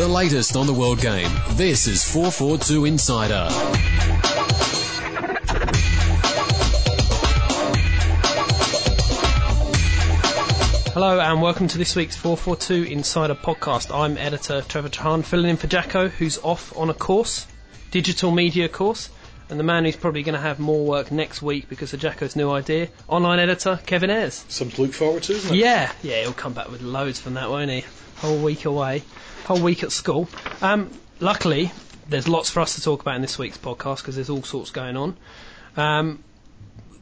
The latest on the world game. This is 442 Insider. Hello and welcome to this week's 442 Insider podcast. I'm editor Trevor Trahan, filling in for Jacko, who's off on a course, digital media course, and the man who's probably going to have more work next week because of Jacko's new idea, online editor Kevin Ayres. Something to look forward to, isn't it? Yeah, yeah, he'll come back with loads from that, won't he? Whole week away, whole week at school. Um, luckily, there's lots for us to talk about in this week's podcast because there's all sorts going on. Um,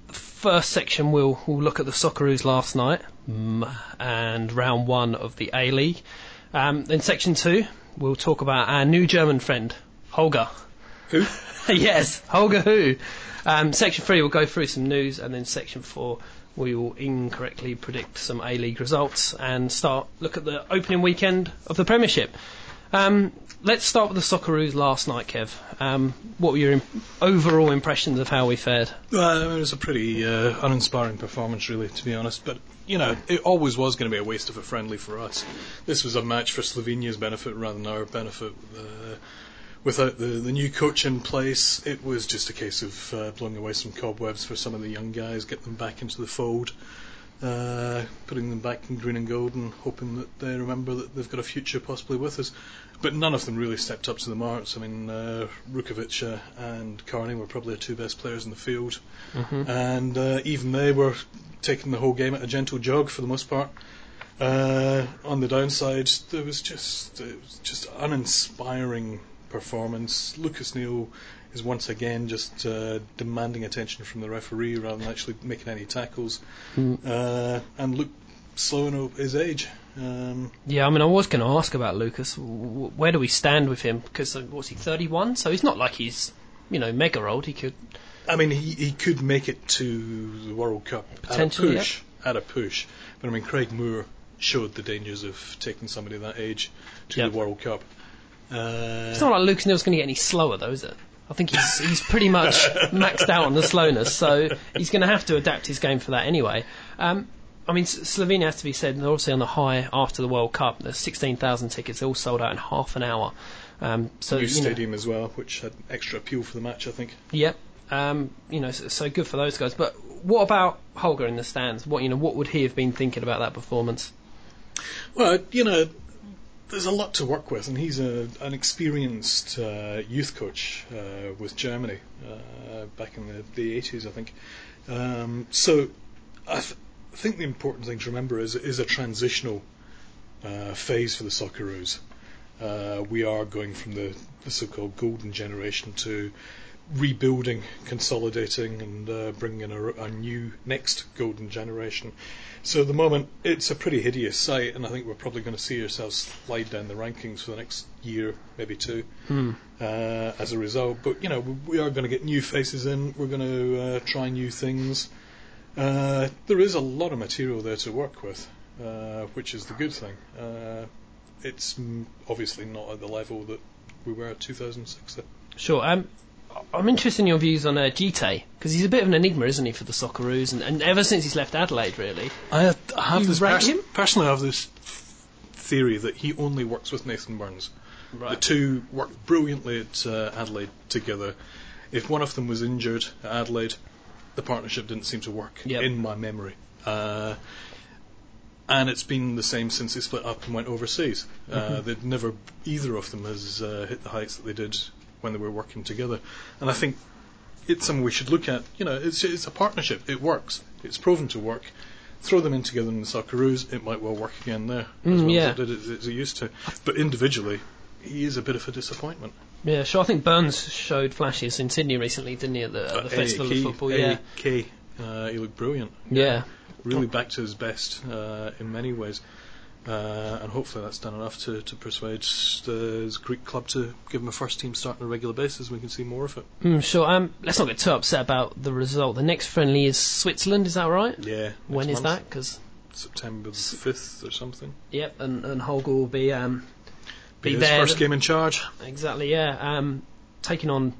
first section, we'll, we'll look at the Socceroos last night mm, and round one of the A League. Um, in section two, we'll talk about our new German friend, Holger. Who? yes, Holger Who. Um, section three, we'll go through some news, and then section four, we will incorrectly predict some A League results and start look at the opening weekend of the Premiership. Um, let's start with the Socceroos last night, Kev. Um, what were your overall impressions of how we fared? Well, it was a pretty uh, uninspiring performance, really, to be honest. But you know, it always was going to be a waste of a friendly for us. This was a match for Slovenia's benefit rather than our benefit. Uh, without the, the new coach in place, it was just a case of uh, blowing away some cobwebs for some of the young guys, get them back into the fold, uh, putting them back in green and gold, and hoping that they remember that they've got a future possibly with us. But none of them really stepped up to the marks. I mean, uh, Rukovic uh, and Carney were probably the two best players in the field, and uh, even they were taking the whole game at a gentle jog for the most part. Uh, on the downside, there was just it was just uninspiring performance. Lucas Neill is once again just uh, demanding attention from the referee rather than actually making any tackles, uh, and looked slowing up his age. Um, Yeah, I mean, I was going to ask about Lucas. Where do we stand with him? Because uh, what's he, 31? So he's not like he's, you know, mega old. He could. I mean, he, he could make it to the World Cup at a Potentially, push, at a push. But I mean, Craig Moore showed the dangers of taking somebody that age to Yep. the World Cup. Uh, It's not like Lucas Neill's going to get any slower, though, is it? I think he's he's pretty much maxed out on the slowness, so he's going to have to adapt his game for that anyway. Um, I mean, Slovenia has to be said, they're obviously on the high after the World Cup. There's 16,000 tickets, all sold out in half an hour. Um, so new you know, stadium as well, which had extra appeal for the match, I think. Yep. Um, you know, so, so good for those guys. But what about Holger in the stands? What you know, what would he have been thinking about that performance? Well, you know, there's a lot to work with, and he's a, an experienced uh, youth coach uh, with Germany uh, back in the, the 80s, I think. Um, so I th- think the important thing to remember is is a transitional uh, phase for the Socceroos. Uh, we are going from the, the so-called golden generation to rebuilding, consolidating, and uh, bringing in a, a new next golden generation. So at the moment, it's a pretty hideous sight, and I think we're probably going to see ourselves slide down the rankings for the next year, maybe two, uh, as a result. But you know, we, are going to get new faces in. We're going to uh, try new things. Uh, there is a lot of material there to work with, uh, which is the good thing. Uh, it's obviously not at the level that we were at 2006. though. Sure. Um, I'm interested in your views on uh, Djite because he's a bit of an enigma, isn't he, for the Socceroos? And, and ever since he's left Adelaide, really. I have, I have You this pers- personally. I have this theory that he only works with Nathan Burns. The two worked brilliantly at uh, Adelaide together. If one of them was injured at Adelaide, the partnership didn't seem to work Yep. in my memory. Uh, and it's been the same since they split up and went overseas. Uh, they'd never, either of them has uh, hit the heights that they did when they were working together. And I think it's something we should look at. You know, it's, it's a partnership. It works. It's proven to work. Throw them in together in the Socceroos, it might well work again there as Mm, well yeah. as it did as, as it used to. But individually, he is a bit of a disappointment. Yeah, sure. I think Burns showed flashes in Sydney recently, didn't he, at the, at the Festival of Football? Yeah. AEK, uh, he looked brilliant. Yeah. Really back to his best uh, in many ways. Uh, and hopefully that's done enough to, to persuade the Greek club to give him a first team start on a regular basis. We can see more of it. Mm, sure. Um, let's not get too upset about the result. The next friendly is Switzerland, is that right? Yeah. When is month, that? Because September fifth or something. yep, and, and Holger will be um, be his there. first game in charge. Exactly, yeah. Um, taking on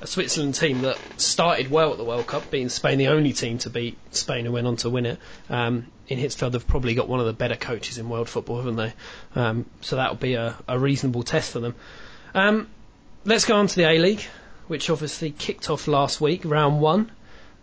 a Switzerland team that started well at the World Cup, being Spain the only team to beat Spain and went on to win it. Um, in Hitzfeld, they've probably got one of the better coaches in world football, haven't they? Um, so that'll be a, a reasonable test for them. Um, let's go on to the A League, which obviously kicked off last week, round one.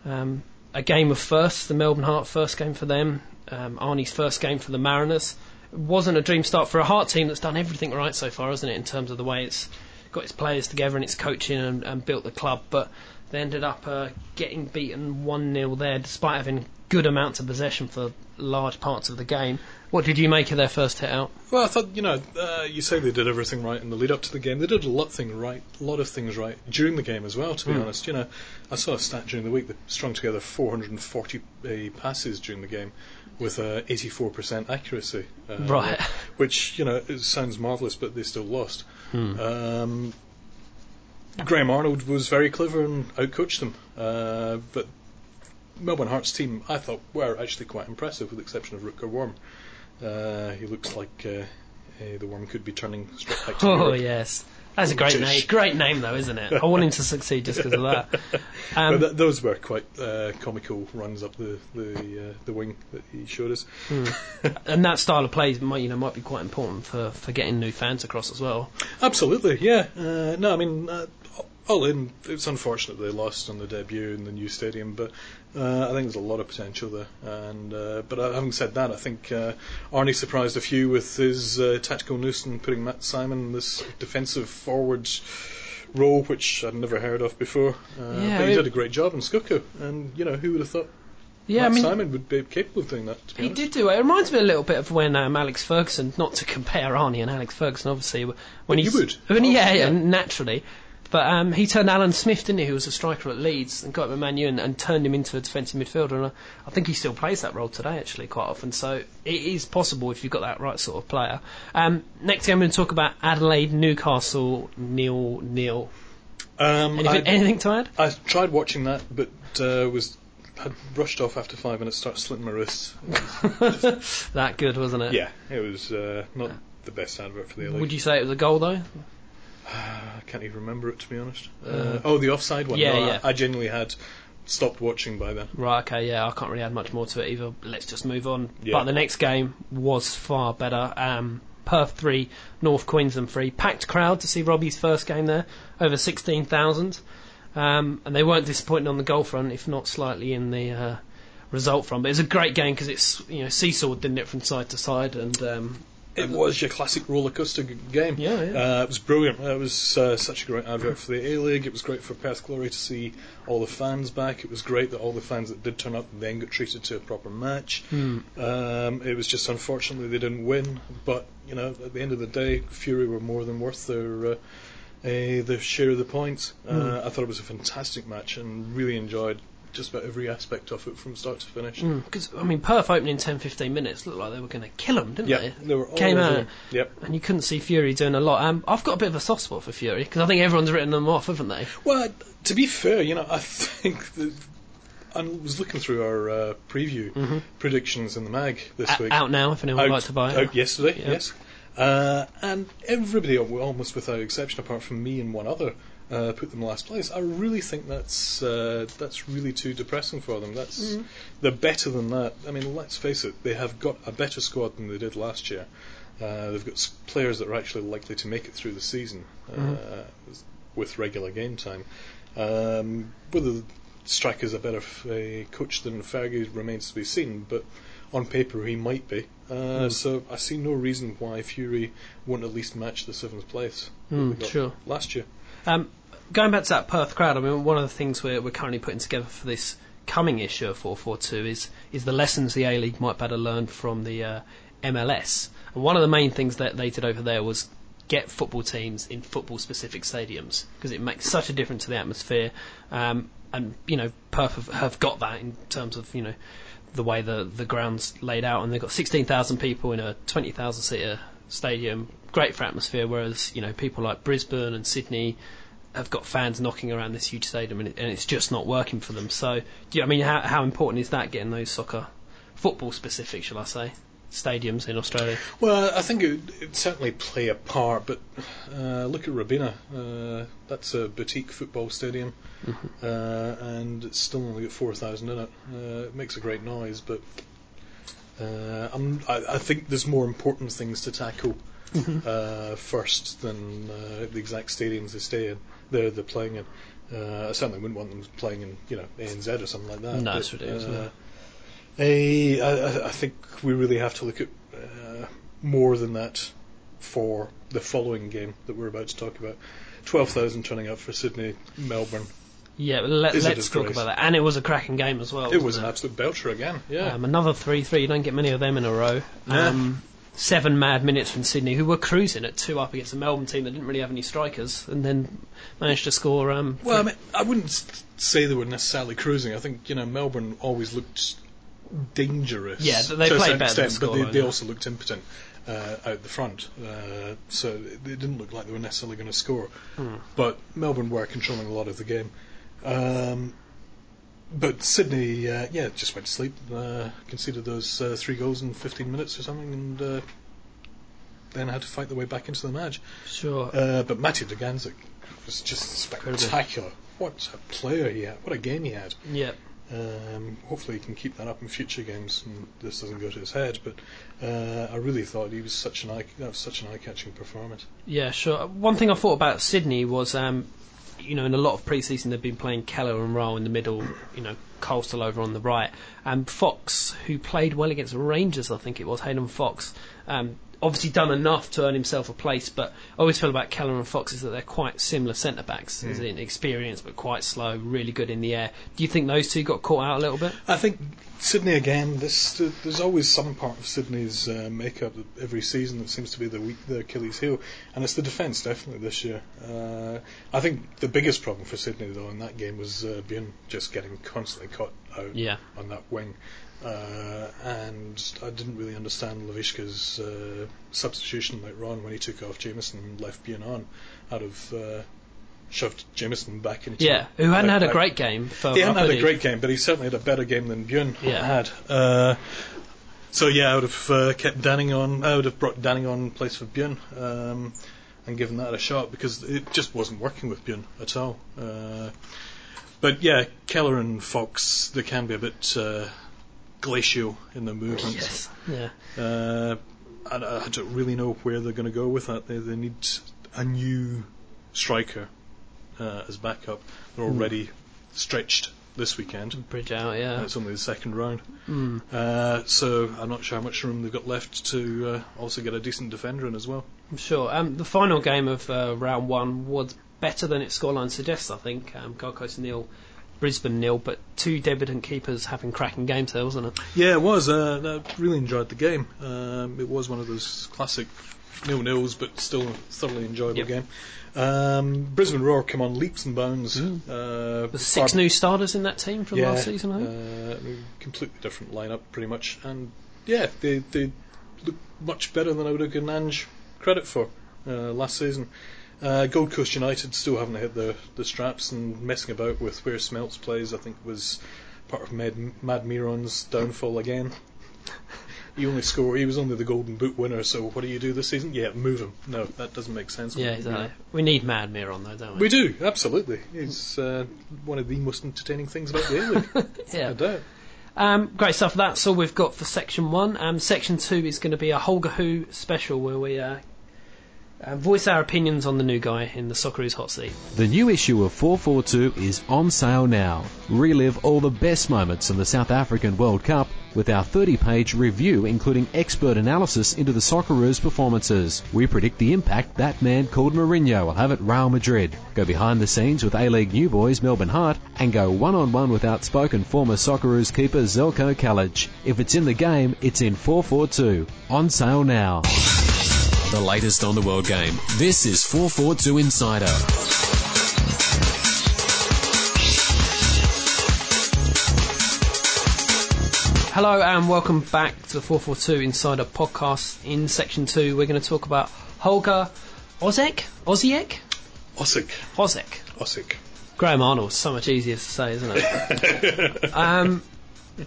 Um, a game of first, the Melbourne Heart first game for them, um, Arnie's first game for the Mariners. It wasn't a dream start for a Heart team that's done everything right so far, hasn't it, in terms of the way it's got its players together and its coaching and, and built the club, but they ended up uh, getting beaten 1 0 there despite having good amounts of possession for large parts of the game. What did you make of their first hit out? Well, I thought you know, uh, you say they did everything right in the lead up to the game. They did a lot thing right, a lot of things right during the game as well. To be Mm. honest, you know, I saw a stat during the week that strung together 440 uh, passes during the game with uh, 84% accuracy. Uh, Right. Which you know it sounds marvelous, but they still lost. Hmm. Um, Graham Arnold was very clever and outcoached them, uh, but Melbourne Hearts team I thought were actually quite impressive, with the exception of Rutger Worm. Uh, he looks like uh, uh, the worm could be turning straight back to Oh Europe. yes, that's a great name. Great name though, isn't it? I want him to succeed just because of that. Um, th- those were quite uh, comical runs up the the, uh, the wing that he showed us. and that style of play might you know might be quite important for, for getting new fans across as well. Absolutely, yeah. Uh, no, I mean, uh, all in, it's unfortunate they lost on the debut in the new stadium, but uh, I think there's a lot of potential there. And uh, but uh, having said that, I think uh, Arnie surprised a few with his uh, tactical nous and putting Matt Simon in this defensive forward role, which I'd never heard of before. Uh, Yeah, but he did a great job in Skuku, and you know who would have thought Yeah, Matt I mean. Simon would be capable of doing that. He honest. did do it. It reminds me a little bit of when um, Alex Ferguson, not to compare Arnie and Alex Ferguson, obviously, when But he would. when Oh, yeah, yeah. naturally. But um, he turned Alan Smith, didn't he, who was a striker at Leeds, and got him at Man U and, and turned him into a defensive midfielder. And I, I think he still plays that role today, actually, quite often. So it is possible if you've got that right sort of player. Um, next I'm going to talk about Adelaide, Newcastle, nil nil. Um, Anything, I- anything to add? I tried watching that, but uh, was had rushed off after five minutes, started slitting my wrists. that good, wasn't it? Yeah, it was uh, not the best advert for the league. Would you say it was a goal though? I can't even remember it to be honest. Uh, Uh, oh, the offside one. yeah, No, I- yeah. I, genuinely had stopped watching by then. Right, okay, yeah, I can't really add much more to it either. Let's just move on. Yeah. But the next game was far better. Um, Perth 3, North Queensland 3. Packed crowd to see Robbie's first game there, over 16,000. Um, and they weren't disappointing on the goal front, if not slightly in the uh, result front. But it was a great game because it's, you know, seesawed, didn't it, from side to side. And um, It was your classic roller coaster g- game. Yeah, yeah. Uh, it was brilliant. It was uh, such a great advert for the A League. It was great for Perth Glory to see all the fans back. It was great that all the fans that did turn up then got treated to a proper match. Hmm. Um, it was just unfortunately they didn't win, but you know at the end of the day, Fury were more than worth their uh, uh, their share of the points. Uh, I thought it was a fantastic match and really enjoyed just about every aspect of it from start to finish. Because, I mean, Perth opening 10 15 minutes looked like they were going to kill them, didn't Yeah, they? they were all Came over out. them. Yep. And you couldn't see Fury doing a lot. Um, I've got a bit of a soft spot for Fury because I think everyone's written them off, haven't they? Well, to be fair, you know, I think that I was looking through our uh, preview predictions in the mag this Mm-hmm. A- week. out now, if anyone would like to buy it. out yesterday, Yeah. yes. Uh, and everybody, almost without exception, apart from me and one other, uh, put them last place. I really think that's uh, that's really too depressing for them. That's Mm-hmm. they're better than that. I mean, let's face it, they have got a better squad than they did last year. Uh, they've got players that are actually likely to make it through the season uh, Mm-hmm. with regular game time. Um, whether the striker's a better f- uh, coach than Fergie remains to be seen, but on paper he might be. Uh, So I see no reason why Fury won't at least match the seventh place Mm, they got sure. last year. Um, going back to that Perth crowd, I mean, one of the things we're, we're currently putting together for this coming issue of 442 is is the lessons the A League might better learn from the uh, MLS. And one of the main things that they did over there was get football teams in football specific stadiums because it makes such a difference to the atmosphere. Um, and you know, Perth have, have got that in terms of you know the way the the ground's laid out, and they've got 16,000 people in a 20,000 seater stadium. Great for atmosphere, whereas you know people like Brisbane and Sydney have got fans knocking around this huge stadium, and, it, and it's just not working for them. So, do you, I mean, how how important is that getting those soccer, football specific, shall I say? stadiums in Australia. Well, I think it certainly play a part, but uh, look at Robina. Uh, that's a boutique football stadium, uh, and it's still only got 4,000 in it. Uh, it makes a great noise, but uh, I'm, I, I think there's more important things to tackle uh, first than uh, the exact stadiums they stay in. They're, they're playing in. Uh, I certainly wouldn't want them playing in, you know, ANZ or something like that. No, but, ridiculous, uh. I, I, I think we really have to look at uh, more than that for the following game that we're about to talk about. 12,000 turning up for Sydney, Melbourne. Yeah, let, let's talk about that. And it was a cracking game as well. It was wasn't an absolute belcher again, yeah. Um, another 3 3. You don't get many of them in a row. Yeah. Um, seven mad minutes from Sydney, who were cruising at two up against a Melbourne team that didn't really have any strikers, and then managed to score. Um, well, I mean, I wouldn't say they were necessarily cruising. I think, you know, Melbourne always looked dangerous. Yeah, they played better extent, but they, they also looked impotent uh, out the front. Uh, so it it didn't look like they were necessarily going to score. Hmm. But Melbourne were controlling a lot of the game. Um, but Sydney, uh, yeah, just went to sleep. Uh, conceded those uh, three goals in 15 minutes or something, and uh, then had to fight their way back into the match. sure. Uh, but Matthew Dugandzic was just spectacular. What a player he had! What a game he had! yeah. Um, hopefully, he can keep that up in future games, and this doesn't go to his head. But uh, I really thought he was such an eye that was such an eye-catching performance. Yeah, sure. One thing I thought about Sydney was, um, you know, in a lot of pre-season they've been playing Keller and Rowe in the middle, you know, Coastal over on the right, and Fox, who played well against Rangers, I think it was Hayden Fox, um, obviously done enough to earn himself a place. But I always feel about Keller and Fox is that they're quite similar centre backs, as in experience but quite slow, really good in the air. Do you think those two got caught out a little bit? I think Sydney again. This there's always some part of Sydney's uh, makeup every season that seems to be the weak, the Achilles heel, and it's the defence definitely this year. Uh, I think the biggest problem for Sydney though in that game was uh, just getting constantly caught out Yeah. on that wing. Uh, and I didn't really understand Lavicka's uh, substitution later on when he took off Jameson and left Bjorn on, out of uh, shoved Jameson back into Yeah, who hadn't had a great game. For he hadn't had a great game, but he certainly had a better game than Björn Yeah. had. Uh, so yeah, I would have uh, kept Danning on. I would have brought Danning on in place for Björn um, and given that a shot because it just wasn't working with Björn at all. Uh, but yeah, Keller and Fox, they can be a bit uh, glacial in their movements. Yes. Yeah. Uh, I, I don't really know where they're going to go with that. They, they need a new striker uh, as backup. They're already stretched this weekend. Bridge out, yeah. It's only the second round. Mm. Uh, so I'm not sure how much room they've got left to uh, also get a decent defender in as well. I'm sure. Um, the final game of uh, round one was better than its scoreline suggests, I think. Um, Gold Coast nil, Brisbane nil, but two debutant keepers having cracking games there, wasn't it? Yeah, it was. Uh, I really enjoyed the game. Um, it was one of those classic nil nils, but still a thoroughly enjoyable Yep. game. Um, Brisbane Roar come on leaps and bounds. Uh, six new starters in that team from yeah, last season, I think. Uh, completely different lineup, pretty much. And yeah, they they look much better than I would have given Ange credit for uh, last season. Uh, Gold Coast United still haven't hit the the straps and messing about with where Smeltz plays. I think was part of Mad, Mad Miron's downfall again. He only scored. He was only the Golden Boot winner. So what do you do this season? Yeah, move him. No, that doesn't make sense. yeah, exactly. We need Mad Miron, though, don't we? We do absolutely. He's uh, one of the most entertaining things about the A League. yeah. I doubt. Um, great stuff. That's all we've got for section one. Um, section two is going to be a Holger Who special where we uh, uh, voice our opinions on the new guy in the Socceroos hot seat. The new issue of 442 is on sale now. Relive all the best moments in the South African World Cup with our 30 page review, including expert analysis into the Socceroos performances. We predict the impact that man called Mourinho will have at Real Madrid. Go behind the scenes with A League new boys Melbourne Heart and go one on one with outspoken former Socceroos keeper Zeljko Kalac. If it's in the game, it's in 442. On sale now. The latest on the world game. This is 442 Insider. Hello and welcome back to the 442 Insider podcast. In section two, we're going to talk about Holger Ozek? Oziek? Ossick. Ozek. Ossick. Graham Arnold, so much easier to say, isn't it? um,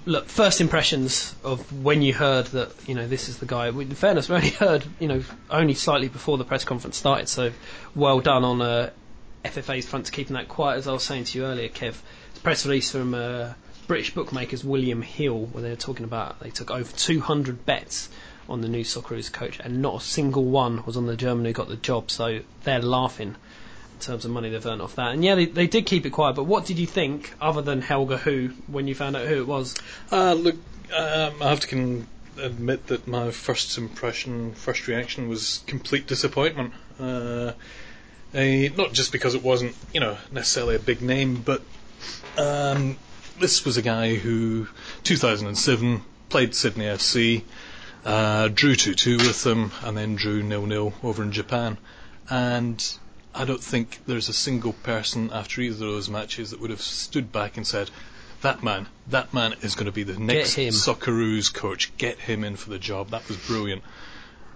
look, first impressions of when you heard that, you know, this is the guy. In fairness, we only heard, you know, only slightly before the press conference started, so well done on uh, FFA's front to keeping that quiet. As I was saying to you earlier, Kev, the press release from uh, British bookmakers William Hill, where they were talking about they took over 200 bets on the new Socceroos coach, and not a single one was on the German who got the job, so they're laughing in terms of money they've earned off that. And yeah, they, they did keep it quiet, but what did you think, other than Helga Who, when you found out who it was? Uh, look, um, I have to con- admit that my first impression, first reaction was complete disappointment. Uh, not just because it wasn't, you know, necessarily a big name, but um, this was a guy who, 2007, played Sydney FC, uh, drew 2-2 with them, and then drew nil-nil over in Japan. And I don't think there's a single person after either of those matches that would have stood back and said, that man, that man is going to be the next. Socceroos coach. Get him in for the job. That was brilliant.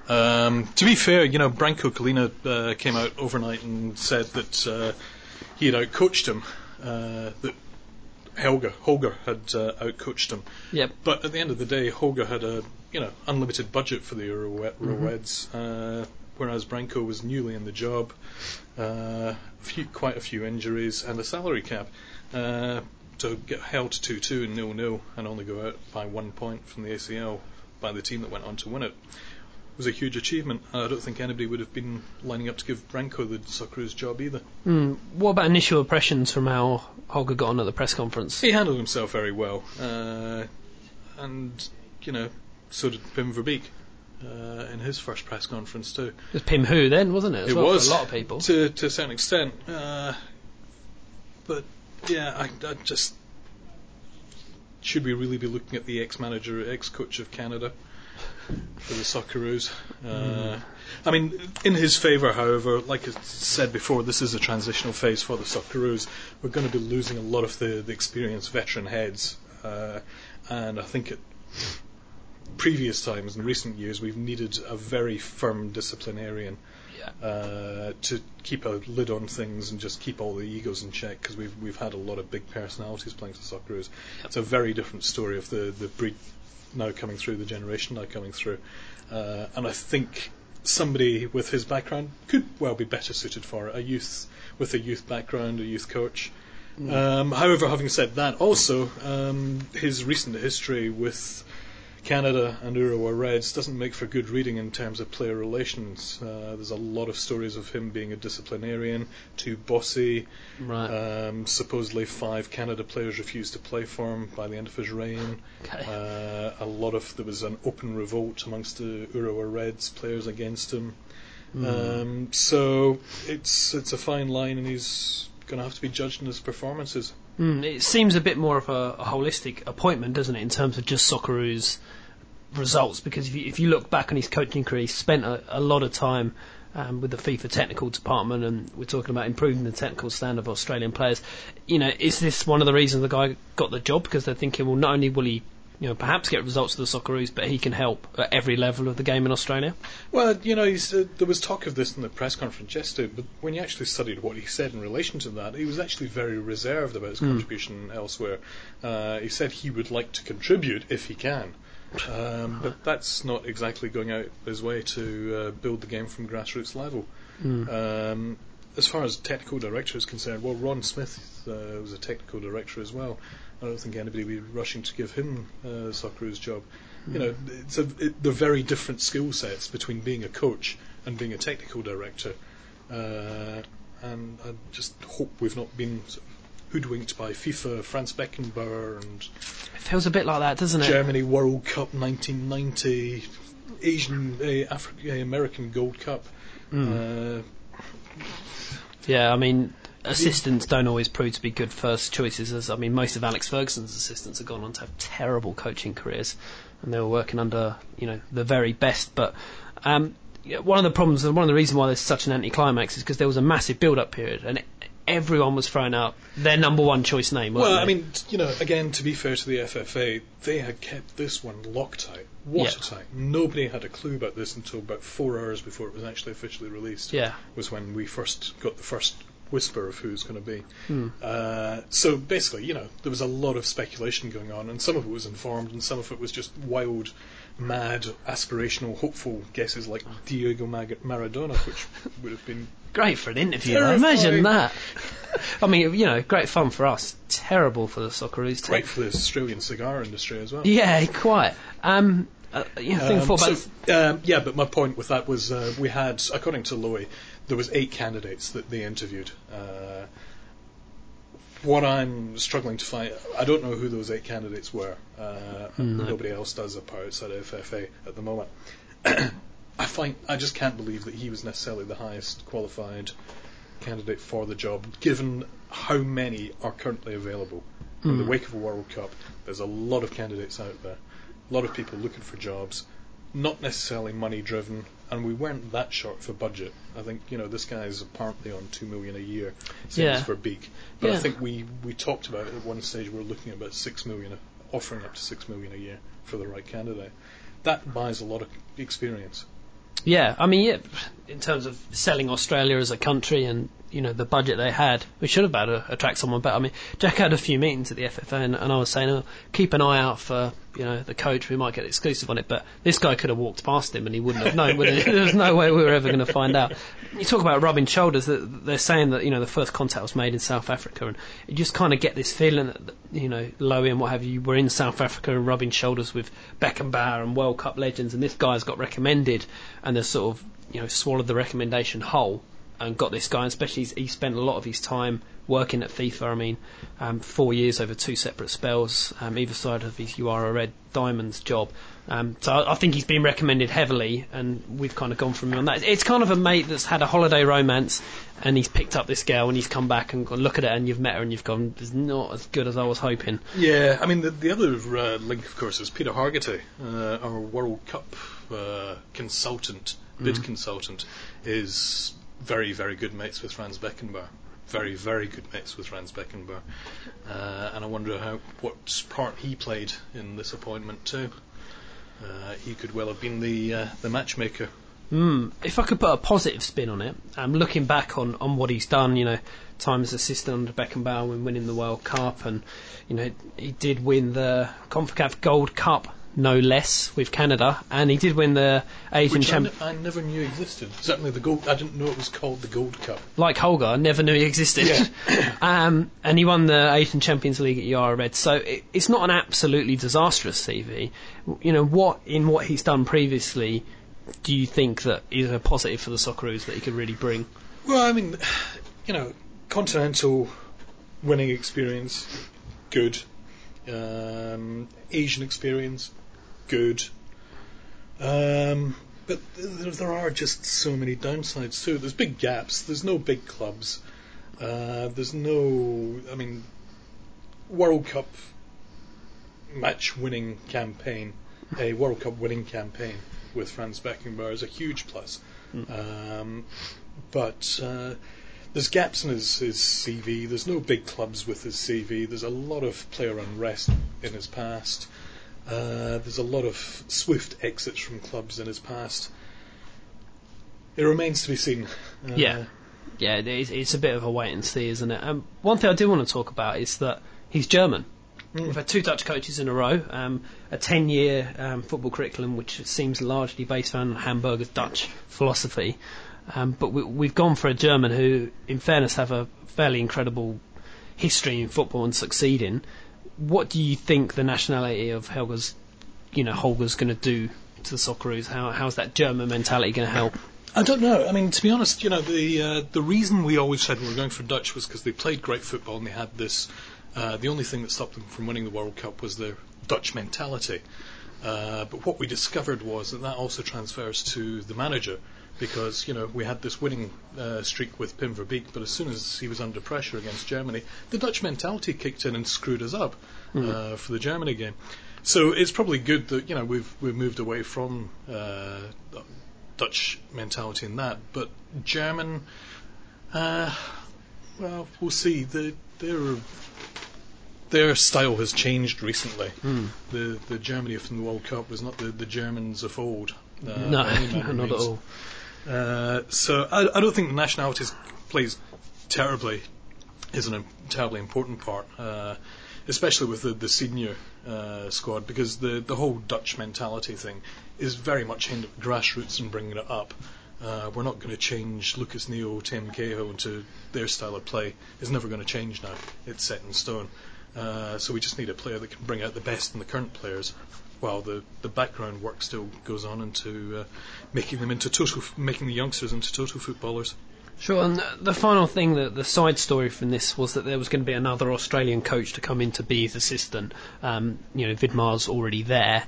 Um, to be fair, you know, Branko Culina uh, came out overnight and said that uh, he had outcoached him. Uh, that Helga, Holger had uh, outcoached him. Yep. But at the end of the day, Holger had a you know unlimited budget for the Urawa Reds, uh, whereas Branko was newly in the job, uh, few, quite a few injuries and a salary cap. Uh, to get held to 2-2 and 0-0 and only go out by one point from the ACL by the team that went on to win it was a huge achievement. I don't think anybody would have been lining up to give Branko the Socceroos job either. Mm, what about initial impressions from how Holger got on at the press conference? He handled himself very well, uh, and you know, so did Pim Verbeek. Uh, in his first press conference too, It was Pim Who then, wasn't it? As it well, was a lot of people. to to a certain extent. Uh, but yeah, I, I just should we really be looking at the ex-manager, ex-coach of Canada for the Socceroos? Uh, I mean, in his favour, however, like I said before, this is a transitional phase for the Socceroos. We're going to be losing a lot of the, the experienced veteran heads, uh, and I think at previous times in recent years we've needed a very firm disciplinarian Yeah. uh, to keep a lid on things and just keep all the egos in check because we've we've had a lot of big personalities playing for Socceroos. It's a very different story of the the breed now coming through, the generation now coming through, uh, and I think somebody with his background could well be better suited for it. A youth with a youth background, a youth coach. Um, however, having said that, also um, his recent history with Canada and Urawa Reds doesn't make for good reading in terms of player relations. Uh, there's a lot of stories of him being a disciplinarian, too bossy. Right. Um, supposedly, five Canada players refused to play for him by the end of his reign. Okay. Uh, a lot of there was an open revolt amongst the Urawa Reds players against him. Um, so it's it's a fine line, and he's going to have to be judged in his performances. Mm, it seems a bit more of a, a holistic appointment, doesn't it, in terms of just Socceroos results? Because if you, if you look back on his coaching career, he spent a, a lot of time um, with the FIFA technical department, and we're talking about improving the technical standard of Australian players. You know, is this one of the reasons the guy got the job? Because they're thinking, well, not only will he, you know, perhaps get results for the Socceroos, but he can help at every level of the game in Australia. Well, you know, he's, uh, there was talk of this in the press conference yesterday, but when you actually studied what he said in relation to that, he was actually very reserved about his contribution elsewhere. Uh, he said he would like to contribute if he can. Um, but that's not exactly going out his way to uh, build the game from grassroots level. Um, as far as technical director is concerned, well, Ron Smith uh, was a technical director as well. I don't think anybody would be rushing to give him uh, Socceroos job. You know, it's a, it, they're very different skill sets between being a coach and being a technical director. Uh, and I just hope we've not been sort of hoodwinked by FIFA, Franz Beckenbauer, and It feels a bit like that, doesn't it? Germany World Cup 1990, Asian, uh, African, American Gold Cup. Uh, Yeah, I mean, assistants don't always prove to be good first choices. As I mean, most of Alex Ferguson's assistants have gone on to have terrible coaching careers, and they were working under you know the very best. But um, one of the problems and one of the reasons why there's such an anticlimax is because there was a massive build-up period, and everyone was throwing out their number one choice name. well, they? I mean, you know, again, to be fair to the FFA, they had kept this one Loctite, watertight. Nobody had a clue about this until about four hours before it was actually officially released. Yeah. was when we first got the first whisper of who's going to be. Uh, so basically, you know, there was a lot of speculation going on, and some of it was informed, and some of it was just wild, mad, aspirational, hopeful guesses like Diego Mag- Maradona, which would have been Great for an interview. Terrifying. Imagine that. I mean, you know, great fun for us. Terrible for the Socceroos team. great for the Australian cigar industry as well. Yeah, quite. Um, uh, think Um, for about so, um, yeah, but my point with that was uh, we had, according to Lowy, there was eight candidates that they interviewed. Uh, what I'm struggling to find, I don't know who those eight candidates were. Uh, No. Nobody else does apart outside of FFA at the moment. I find I just can't believe that he was necessarily the highest qualified candidate for the job, given how many are currently available. In the hmm. wake of a World Cup, there's a lot of candidates out there, a lot of people looking for jobs, not necessarily money driven, and we weren't that short for budget. I think you know this guy is apparently on two million a year, same Yeah. as Verbeek. But I think we we talked about it at one stage. We were looking at about six million, offering up to six million a year for the right candidate. That buys a lot of experience. Yeah, I mean, yeah, in terms of selling Australia as a country and you know the budget they had, we should have been able to attract someone better. I mean, Jack had a few meetings at the FFA, and, and I was saying, oh, keep an eye out for you know the coach. We might get exclusive on it, but this guy could have walked past him and he wouldn't have known. There's no way we were ever going to find out. You talk about rubbing shoulders. They're saying that you know the first contact was made in South Africa, and you just kind of get this feeling that you know Lowy and what have you were in South Africa and rubbing shoulders with Beckenbauer and World Cup legends, and this guy's got recommended, and they're sort of you know swallowed the recommendation whole and got this guy. And especially he spent a lot of his time working at FIFA. I mean, um, four years over two separate spells, um, either side of his Urawa Red Diamonds job. Um, so I, I think he's been recommended heavily, and we've kind of gone from him on that. It's kind of a mate that's had a holiday romance, and he's picked up this girl, and he's come back and gone, look at it, and you've met her, and you've gone, it's not as good as I was hoping. Yeah, I mean the, the other uh, link, of course, is Peter Hargitay, uh, our World Cup uh, consultant, bid consultant, is very, very good mates with Franz Beckenbauer. Very, very good mates with Franz Beckenbauer, uh, and I wonder how what part he played in this appointment too. Uh, he could well have been the uh, the matchmaker. Mm, if I could put a positive spin on it, um, looking back on, on what he's done, you know, time as assistant under Beckenbauer when winning the World Cup, and you know he did win the CONCACAF Gold Cup, no less, with Canada, and he did win the Asian Which I, never knew existed. Certainly the gold. I didn't know it was called the Gold Cup. Like Holger, I never knew he existed. um, and he won the Asian Champions League at Urawa Red. So it, it's not an absolutely disastrous CV. You know what in what he's done previously. Do you think that is a positive for the Socceroos that he could really bring? Well, I mean, you know, continental winning experience, good. Um, Asian experience, good. Um, but th- there are just so many downsides too. There's big gaps. There's no big clubs. Uh, there's no. I mean, World Cup match winning campaign, a World Cup winning campaign with Franz Beckenbauer is a huge plus. Um, but uh, there's gaps in his, his CV. There's no big clubs with his CV. There's a lot of player unrest in his past. Uh, there's a lot of swift exits from clubs in his past. It remains to be seen. Uh, Yeah. Yeah, it is, it's a bit of a wait and see, isn't it? Um, one thing I do want to talk about is that he's German. We've had two Dutch coaches in a row, um, a 10 year um, football curriculum which seems largely based on Han Berger's Dutch philosophy. Um, but we, we've gone for a German who, in fairness, have a fairly incredible history in football and succeeding. What do you think the nationality of Helga's, you know, Holger's going to do to the Socceroos? How, how's that German mentality going to help? I don't know. I mean, to be honest, you know, the uh, the reason we always said we were going for Dutch was because they played great football and they had this. Uh, the only thing that stopped them from winning the World Cup was their Dutch mentality. Uh, but what we discovered was that that also transfers to the manager, because you know we had this winning uh, streak with Pim Verbeek, but as soon as he was under pressure against Germany, the Dutch mentality kicked in and screwed us up uh, for the Germany game. So it's probably good that you know we've we've moved away from uh, Dutch mentality in that, but German, uh, well, we'll see. The, their their style has changed recently. The the Germany from the World Cup was not the, the Germans of old. Uh, no, not at all. Uh, so I, I don't think the nationalities plays terribly is an terribly important part, uh, especially with the, the senior uh, squad, because the the whole Dutch mentality thing is very much aimed at grassroots and bringing it up. Uh, we're not going to change Lucas Neill, Tim Cahill into their style of play. It's never going to change now. It's set in stone. Uh, so we just need a player that can bring out the best in the current players, while the, the background work still goes on into uh, making them into total, making the youngsters into total footballers. Sure, and the final thing, the, the side story from this was that there was going to be another Australian coach to come in to be his assistant. Um, you know, Vidmar's already there.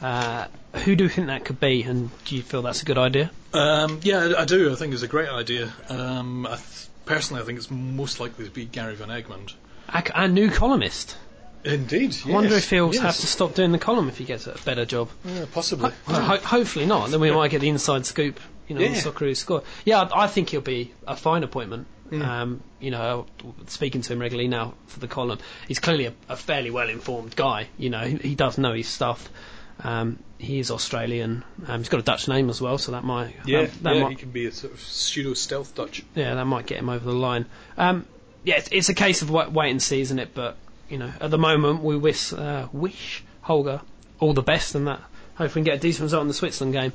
Uh, who do you think that could be, and do you feel that's a good idea? Um, yeah, I do. I think it's a great idea. Um, I th- personally, I think it's most likely to be Gary Van Egmond. A, a new columnist. Indeed. I wonder if he'll have to stop doing the column if he gets a better job. Yeah, possibly. Ho- ho- hopefully not. Then we might get the inside scoop, you know, Yeah. the Socceroos score. Yeah, I, I think he'll be a fine appointment. Mm. Um, you know, speaking to him regularly now for the column, he's clearly a, a fairly well-informed guy. You know, he, he does know his stuff. Um, he is Australian. Um, he's got a Dutch name as well, so that might Yeah, that, that yeah, might he can be a sort of pseudo stealth Dutch. yeah, that might get him over the line. Um, yeah, it's, it's a case of wait, wait and see, isn't it? But you know, at the moment, we wish uh, wish Holger all the best, and that hope we can get a decent result in the Switzerland game.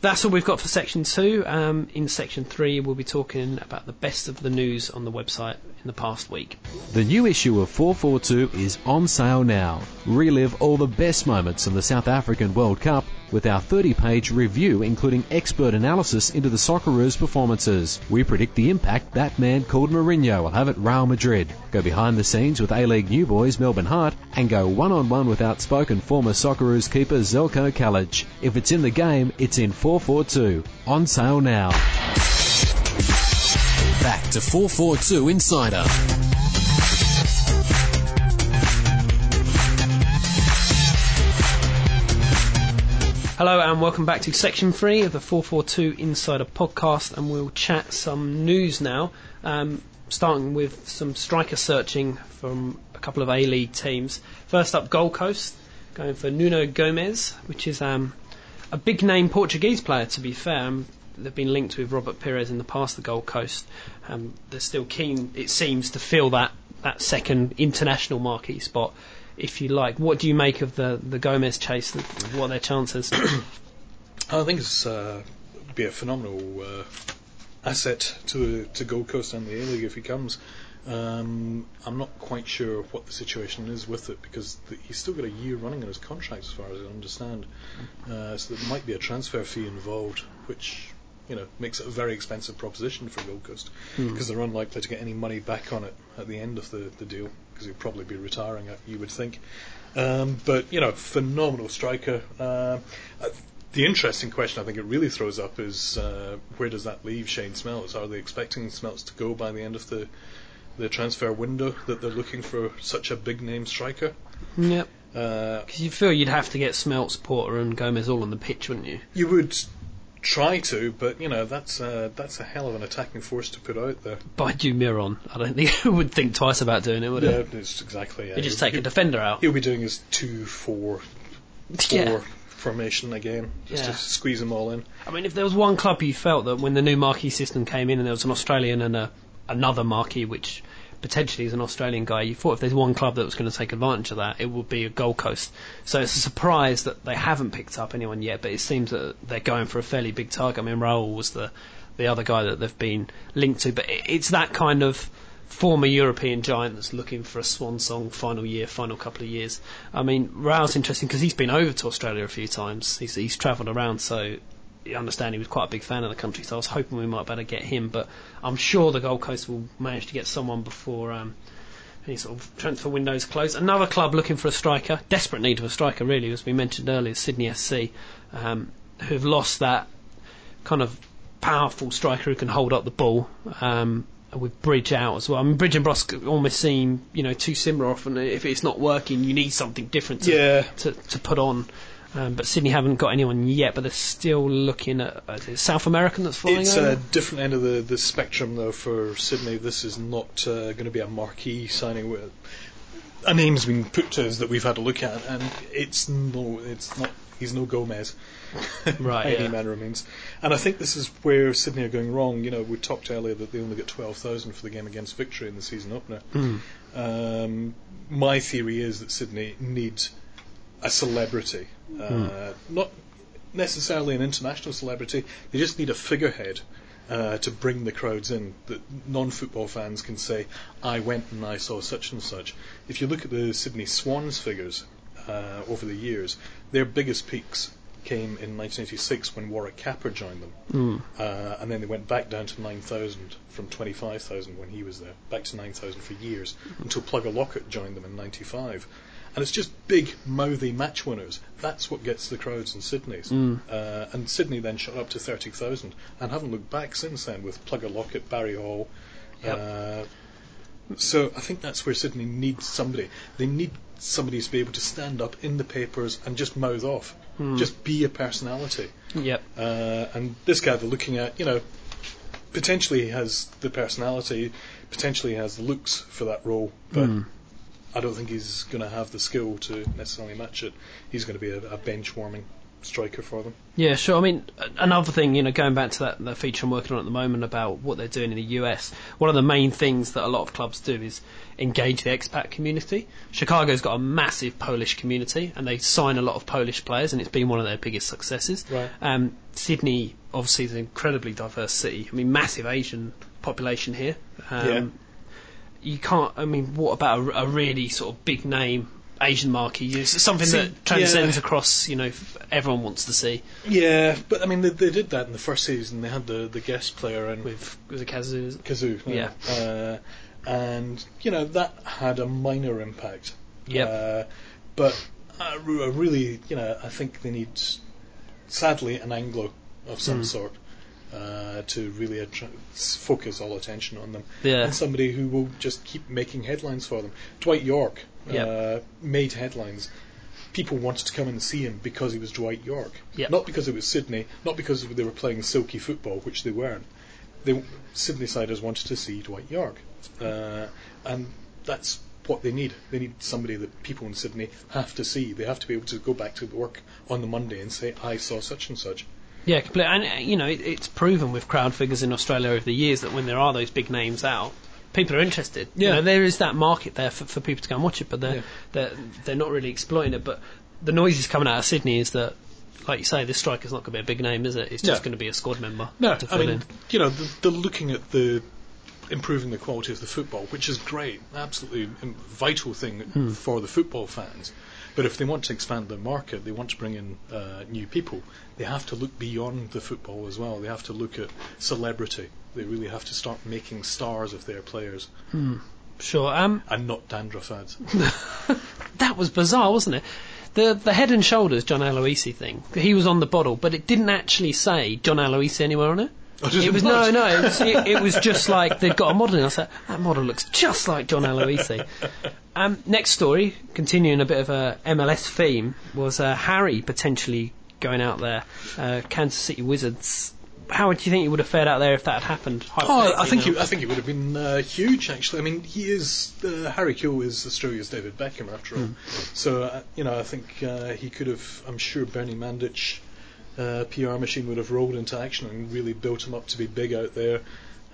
That's all we've got for section two. Um, in section three, we'll be talking about the best of the news on the website in the past week. The new issue of 442 is on sale now. Relive all the best moments of the South African World Cup with our 30 page review including expert analysis into the Socceroos performances. We predict the impact that man called Mourinho will have at Real Madrid. Go behind the scenes with A-League new boys Melbourne Heart and go one on one with outspoken former Socceroos keeper Zeljko Kalac. If it's in the game, it's in 442. On sale now. Back to 442 Insider. Hello and welcome back to section three of the 442 Insider podcast, and we'll chat some news now. Um, starting with some striker searching from a couple of A League teams. First up, Gold Coast, going for Nuno Gomes, which is um, a big name Portuguese player, to be fair. Um, they've been linked with Robert Pires in the past, the Gold Coast. Um, they're still keen, it seems, to fill that, that second international marquee spot, if you like. What do you make of the, the Gomes chase? What are their chances? I think it's uh, be a phenomenal uh, asset to to Gold Coast and the A League if he comes. Um, I'm not quite sure what the situation is with it because the, he's still got a year running on his contract, as far as I understand. Uh, so there might be a transfer fee involved, which you know makes it a very expensive proposition for Gold Coast because they're unlikely to get any money back on it at the end of the, the deal because he'll probably be retiring, uh, you would think. Um, but you know, phenomenal striker. Uh, uh, the interesting question I think it really throws up is uh, where does that leave Shane Smeltz? Are they expecting Smeltz to go by the end of the the transfer window that they're looking for such a big name striker? yep. Uh, Because you feel you'd have to get Smeltz, Porter, and Gomes all on the pitch, wouldn't you? you would try to, but you know that's uh, that's a hell of an attacking force to put out there. By Dumiron, I don't think it would think twice about doing it, would Yeah, it? it's exactly. Yeah. You just He'll- take a defender out. He'll be doing his two four four Yeah. formation again, just Yeah. to squeeze them all in. I mean, if there was one club you felt that when the new marquee system came in and there was an Australian and a, another marquee, which potentially as an Australian guy, you thought if there's one club that was going to take advantage of that, it would be a Gold Coast. So it's a surprise that they haven't picked up anyone yet, but it seems that they're going for a fairly big target. I mean, Raul was the the other guy that they've been linked to, but it's that kind of former European giant that's looking for a swan song final year, final couple of years. I mean, Raul's interesting because he's been over to Australia a few times. He's, he's travelled around, so understand he was quite a big fan of the country, so I was hoping we might better get him. But I'm sure the Gold Coast will manage to get someone before um, any sort of transfer windows close. Another club looking for a striker, desperate need of a striker, really, as we mentioned earlier, Sydney SC, um, who have lost that kind of powerful striker who can hold up the ball. Um, with Bridge out as well. I mean, Bridge and Brosque almost seem, you know, too similar. Often, if it's not working, you need something different to Yeah. to, to put on. Um, but Sydney haven't got anyone yet, but they're still looking at uh, South American that's falling It's over. a different end of the, the spectrum, though, for Sydney. This is not uh, going to be a marquee signing. With, a name's been put to us that we've had a look at, and it's no, it's not He's no Gomes. Right, Any yeah. manner of means. And I think this is where Sydney are going wrong. You know, we talked earlier that they only got 12,000 for the game against Victory in the season opener. Um, my theory is that Sydney needs a celebrity. Uh, Not necessarily an international celebrity, they just need a figurehead. Uh, to bring the crowds in, that non-football fans can say, "I went and I saw such and such." If you look at the Sydney Swans figures uh, over the years, their biggest peaks came in 1986 when Warwick Capper joined them, uh, and then they went back down to 9,000 from 25,000 when he was there, back to 9,000 for years until Plugger Lockett joined them in 95. And it's just big, mouthy match winners. That's what gets the crowds in Sydney's. Uh, and Sydney then shot up to 30,000 and haven't looked back since then with Plugger Lockett, Barry Hall. Yep. Uh, so I think that's where Sydney needs somebody. They need somebody to be able to stand up in the papers and just mouth off. Just be a personality. Yep. Uh, and this guy they're looking at, you know, potentially he has the personality, potentially he has the looks for that role, but I don't think he's going to have the skill to necessarily match it. He's going to be a, a bench warming striker for them. Yeah, sure. I mean, another thing, you know, going back to that, that feature I'm working on at the moment about what they're doing in the US, one of the main things that a lot of clubs do is engage the expat community. Chicago's got a massive Polish community, and they sign a lot of Polish players, and it's been one of their biggest successes. Right. Um, Sydney, obviously, is an incredibly diverse city. I mean, massive Asian population here. Um, Yeah. You can't. I mean, what about a, a really sort of big name Asian marquee? It's something See, that transcends yeah. across. You know, everyone wants to see. Yeah, but I mean, they, they did that in the first season. They had the, the guest player and with was it it? Kazu. Yeah. Uh, and, you know, that had a minor impact. Yep. Uh, but I, I really, you know, I think they need, sadly, an Anglo of some Hmm. sort uh, to really attra- focus all attention on them. Yeah. And somebody who will just keep making headlines for them. Dwight Yorke Yep. uh, made headlines. People wanted to come and see him because he was Dwight Yorke. Yep. Not because it was Sydney, not because they were playing silky football, which they weren't. They, Sydney siders wanted to see Dwight Yorke. Uh, and that's what they need. They need somebody that people in Sydney have to see. They have to be able to go back to work on the Monday and say, I saw such and such. Yeah, completely. And uh, you know, it, it's proven with crowd figures in Australia over the years that when there are those big names out, people are interested. You Yeah. know, there is that market there for, for people to go and watch it, but they're, Yeah. they're they're not really exploiting it. But the noises coming out of Sydney is that, like you say, this striker's not going to be a big name, is it? It's just No. going to be a squad member No, to I mean, in. you know, the, they're looking at the improving the quality of the football, which is great, absolutely vital thing for the football fans. But if they want to expand their market, they want to bring in uh, new people. They have to look beyond the football as well. They have to look at celebrity. They really have to start making stars of their players Sure. Um, and not dandruff ads. that was bizarre, wasn't it? The the head and shoulders John Aloisi thing. He was on the bottle, but it didn't actually say John Aloisi anywhere on it. It it was no, no. It was, it, it was just like they've got a model. And I was like, that model looks just like John Aloisi. Um, next story, continuing a bit of a MLS theme, was uh, Harry potentially going out there. Uh, Kansas City Wizards. How do you think he would have fared out there if that had happened? Oh, I think he, I think it would have been uh, huge. Actually, I mean, he is uh, Harry Kewell is Australia's David Beckham after all. So uh, you know, I think uh, he could have. I'm sure Bernie Mandic, uh, PR machine, would have rolled into action and really built him up to be big out there.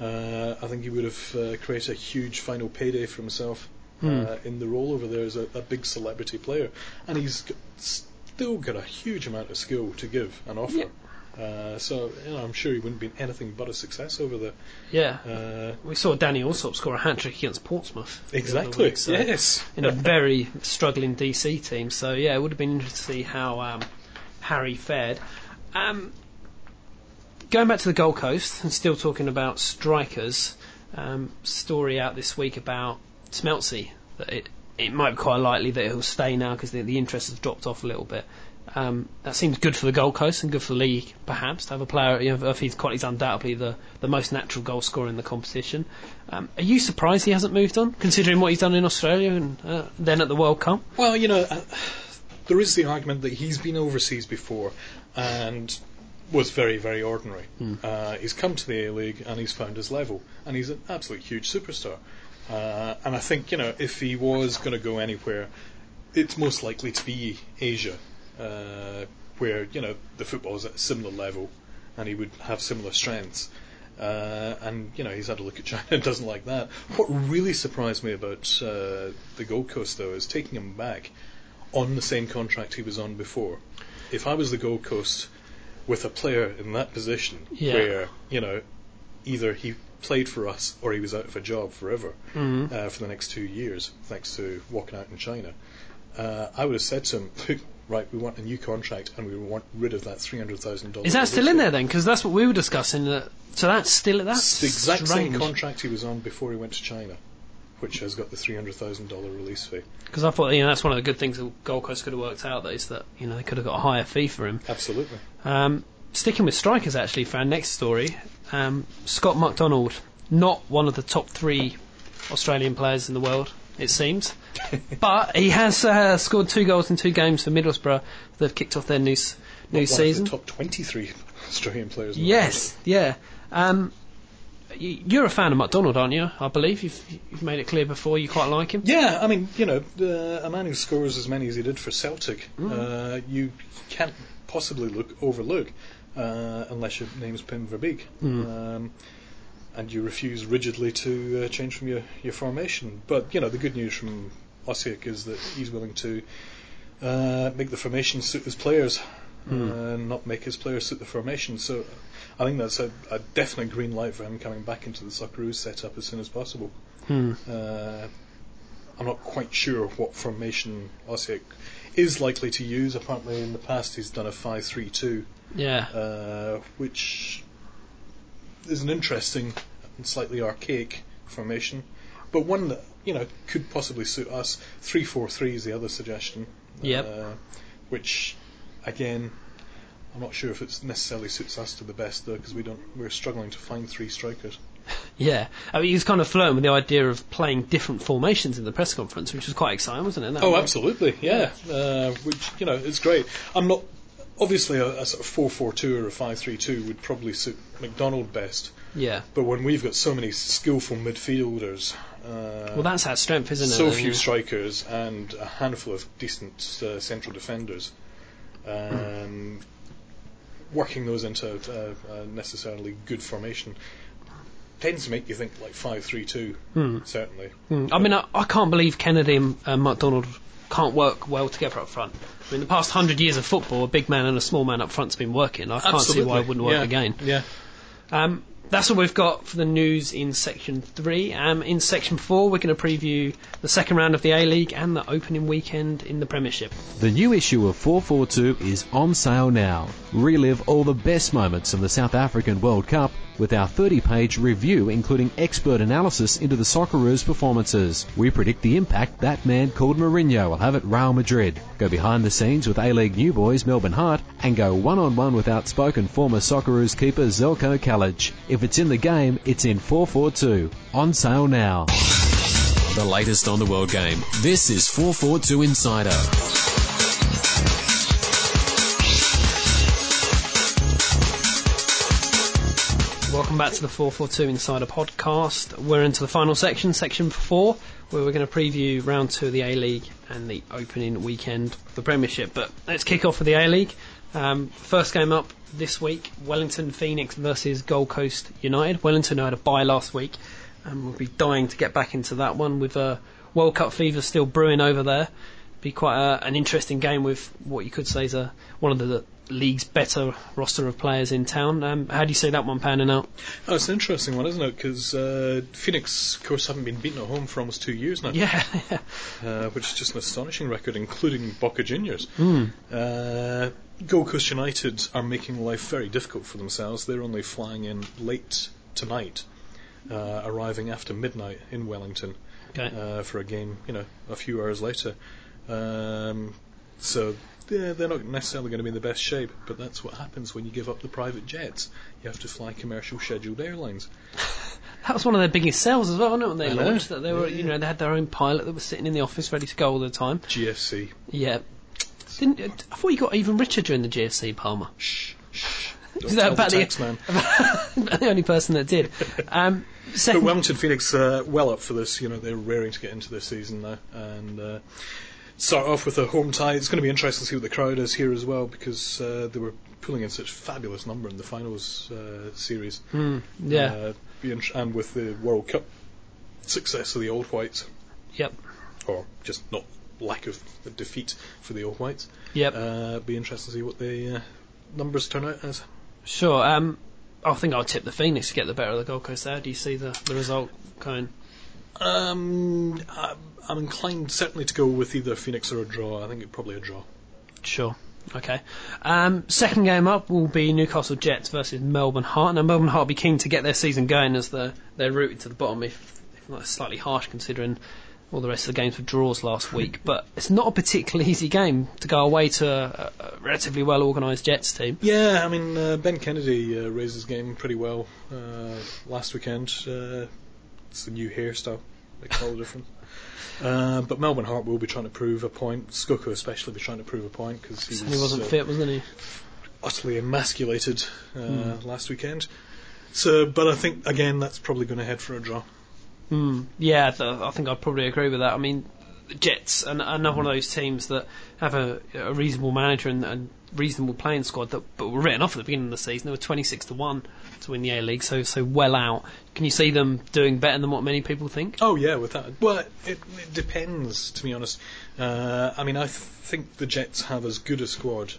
Uh, I think he would have uh, created a huge final payday for himself uh, in the role over there as a, a big celebrity player, and he's got, still got a huge amount of skill to give and offer. Yeah. Uh, so you know, I'm sure he wouldn't be anything but a success over there. Yeah. Uh, We saw Danny Allsopp score a hat trick against Portsmouth. Exactly. week, so- yes. in a very struggling DC team. So yeah, it would have been interesting to see how um, Harry fared. Um, going back to the Gold Coast and still talking about strikers. Um, story out this week about Smeltsy that it it might be quite likely that he'll stay now because the, the interest has dropped off a little bit. Um, that seems good for the Gold Coast and good for the league, perhaps, to have a player. You know, if he's quite, he's undoubtedly the, the most natural goal scorer in the competition. Um, are you surprised he hasn't moved on, considering what he's done in Australia and uh, then at the World Cup? Well, you know, uh, there is the argument that he's been overseas before and was very, very ordinary. Uh, he's come to the A League and he's found his level, and he's an absolute huge superstar. Uh, and I think, you know, if he was going to go anywhere, it's most likely to be Asia. Uh, where you know the football is at a similar level, and he would have similar strengths. Uh, and you know he's had a look at China and doesn't like that. What really surprised me about uh, the Gold Coast though is taking him back on the same contract he was on before. If I was the Gold Coast with a player in that position Yeah. where you know either he played for us or he was out of a job forever Mhm. uh, for the next two years thanks to walking out in China, uh, I would have said to him, "Look, right, we want a new contract and we want rid of that three hundred thousand dollars. Is that still in there then? Because that's what we were discussing. That, so that's still that's It's the exact strange. same contract he was on before he went to China, which has got the three hundred thousand dollar release fee. Because I thought you know that's one of the good things that Gold Coast could have worked out. That is that you know they could have got a higher fee for him. Absolutely. Um, sticking with strikers, actually, for our next story, um, Scott McDonald, not one of the top three Australian players in the world, it seems, but he has uh, scored two goals in two games for Middlesbrough. They've kicked off their new new One season. Of the top twenty-three Australian players. Yes, yeah. Um, you're a fan of McDonald, aren't you? I believe you've, you've made it clear before you quite like him. Yeah, I mean, you know, uh, a man who scores as many as he did for Celtic, Mm. uh, you can't possibly look overlook uh, unless your name's Pim Verbeek. Mm. Um, and you refuse rigidly to uh, change from your, your formation. But, you know, the good news from Osieck is that he's willing to uh, make the formation suit his players Mm. uh, and not make his players suit the formation. So I think that's a, a definite green light for him coming back into the Socceroos setup as soon as possible. Hmm. Uh, I'm not quite sure what formation Osieck is likely to use. Apparently, in the past, he's done a 5 3 2, Yeah. uh, which is an interesting and slightly archaic formation, but one that you know could possibly suit us. 3 4 3 is the other suggestion. Yep. Uh, which, again, I'm not sure if it necessarily suits us to the best though, because we don't. We're struggling to find three strikers. Yeah, I mean, he was kind of flirting with the idea of playing different formations in the press conference, which was quite exciting, wasn't it? That Oh, way? absolutely, yeah. Uh, which you know, it's great. I'm not obviously a, a sort of four-four-two or a five-three-two would probably suit McDonald best. Yeah. But when we've got so many skillful midfielders, uh, Well, that's our strength, isn't it? so few strikers and a handful of decent uh, central defenders, um, working those into a, necessarily good formation tends to make you think like five-three-two. Hmm. Certainly. Hmm. I mean, I, I can't believe Kennedy and McDonald can't work well together up front. I mean, the past hundred years of football, a big man and a small man up front's been working. I can't see why it wouldn't work yeah. again. Yeah. Um, that's what we've got for the news in section three. Um, in section four, we're going to preview the second round of the A League and the opening weekend in the Premiership. The new issue of 442 is on sale now. Relive all the best moments of the South African World Cup with our 30 page review including expert analysis into the Socceroos performances. We predict the impact that man called Mourinho will have at Real Madrid. Go behind the scenes with A-League new boys Melbourne Heart and go one on one with outspoken former Socceroos keeper Zeljko Kalac. If it's in the game, it's in 442. On sale now. The latest on the world game. This is 442 Insider. Welcome back to the 442 Insider podcast. We're into the final section, section four, where we're going to preview round two of the A League and the opening weekend of the Premiership. But let's kick off with the A League. Um, first game up this week Wellington Phoenix versus Gold Coast United. Wellington had a bye last week and we'll be dying to get back into that one with uh, World Cup fever still brewing over there. Be quite a, an interesting game with what you could say is a, one of the league's better roster of players in town. Um, how do you see that one panning out? Oh, it's an interesting one, isn't it? Because uh, Phoenix, of course, haven't been beaten at home for almost two years now, Yeah, uh, which is just an astonishing record, including Boca Juniors. mm. Uh, Gold Coast United are making life very difficult for themselves. They're only flying in late tonight, uh, arriving after midnight in Wellington okay. uh, for a game, you know, a few hours later. Um, so yeah, they're not necessarily going to be in the best shape, but that's what happens when you give up the private jets. You have to fly commercial scheduled airlines. That was one of their biggest sales as well, wasn't it, when they I know. launched that they were, Yeah, you know, they had their own pilot that was sitting in the office ready to go all the time. GFC. Yeah. Didn't I thought you got even richer during the GFC, Palmer? Shh, shh. Is that about the man. the only person that did. Um, But second, Wellington Phoenix uh, well up for this. You know they're raring to get into this season now, and uh, start off with a home tie. It's going to be interesting to see what the crowd is here as well because uh, they were pulling in such fabulous number in the finals uh, series. Mm, yeah. Uh, be and with the World Cup success of the Old Whites, yep. or just not lack of defeat for the Old Whites, Yep. uh, be interesting to see what the uh, numbers turn out as. Sure. Um, I think I'll tip the Phoenix to get the better of the Gold Coast there. Do you see the, the result going? Um, I'm, I'm inclined certainly to go with either Phoenix or a draw. I think it probably a draw. Sure. Okay. Um, second game up will be Newcastle Jets versus Melbourne Heart. Now Melbourne Heart will be keen to get their season going as they're, they're rooted to the bottom, if, if not slightly harsh considering all the rest of the games were draws last week. But it's not a particularly easy game to go away to a, a relatively well organised Jets team. Yeah, I mean uh, Ben Kennedy uh, raised his game pretty well uh, last weekend. It's the new hairstyle, makes all the difference. Uh, but Melbourne Heart will be trying to prove a point. Skoko especially be trying to prove a point because he, was, wasn't uh, fit, wasn't he? utterly emasculated uh, last weekend. So, but I think again that's probably going to head for a draw. Mm, yeah, th- I think I'd probably agree with that. I mean, Jets, an- another one of those teams that have a, a reasonable manager and, and reasonable playing squad that but were written off at the beginning of the season. They were 26 to 1 to win the A League, so so well out. Can you see them doing better than what many people think? Oh yeah, with that. Well, it, it depends, to be honest. Uh, I mean, I th- think the Jets have as good a squad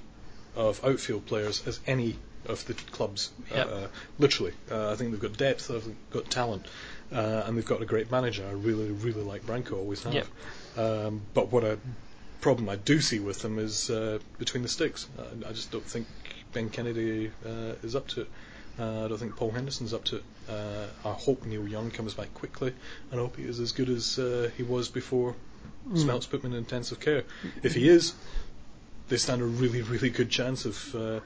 of outfield players as any of the clubs. Yep. Uh, literally, uh, I think they've got depth, they've got talent, uh, and they've got a great manager. I really, really like Branko. Always have. Yep. Um, but what a problem I do see with them is uh, between the sticks. I, I just don't think Ben Kennedy uh, is up to it. Uh, I don't think Paul Henderson's up to it. Uh, I hope Neil Young comes back quickly, and I hope he is as good as uh, he was before Smeltz put him in intensive care. If he is, they stand a really, really good chance of uh,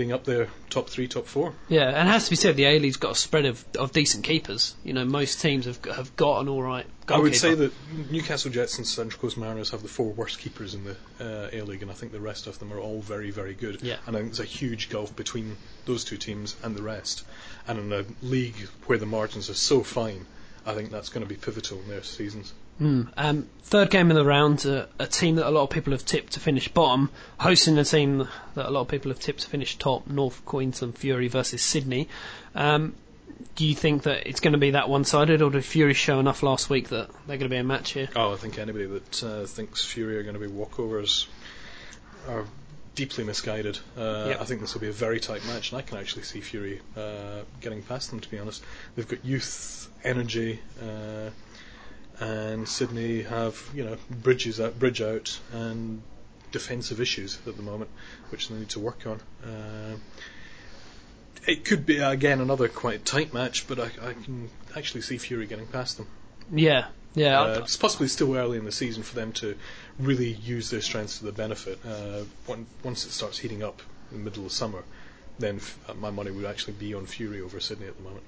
being up there, top three, top four. Yeah, and it has to be said, the A League's got a spread of, of decent keepers. You know, most teams have got- have got an all right. I would say that Newcastle Jets and Central Coast Mariners have the four worst keepers in the uh, A League, and I think the rest of them are all very, very good. Yeah. And I think there's a huge gulf between those two teams and the rest. And in a league where the margins are so fine, I think that's going to be pivotal in their seasons. Mm. Um, third game of the round, uh, a team that a lot of people have tipped to finish bottom, hosting a team that a lot of people have tipped to finish top, North Queensland Fury versus Sydney. Um, do you think that it's going to be that one-sided, or did Fury show enough last week that they're going to be a match here? Oh, I think anybody that uh, thinks Fury are going to be walkovers are deeply misguided. Uh, Yep. I think this will be a very tight match, and I can actually see Fury uh, getting past them. To be honest, they've got youth, energy, uh, and Sydney have you know bridges out, bridge out, and defensive issues at the moment, which they need to work on. Uh, it could be again another quite tight match, but I, I can actually see Fury getting past them. Yeah, yeah. Uh, it's possibly still early in the season for them to really use their strengths to their benefit. Uh, on- once it starts heating up in the middle of summer, then f- uh, my money would actually be on Fury over Sydney at the moment.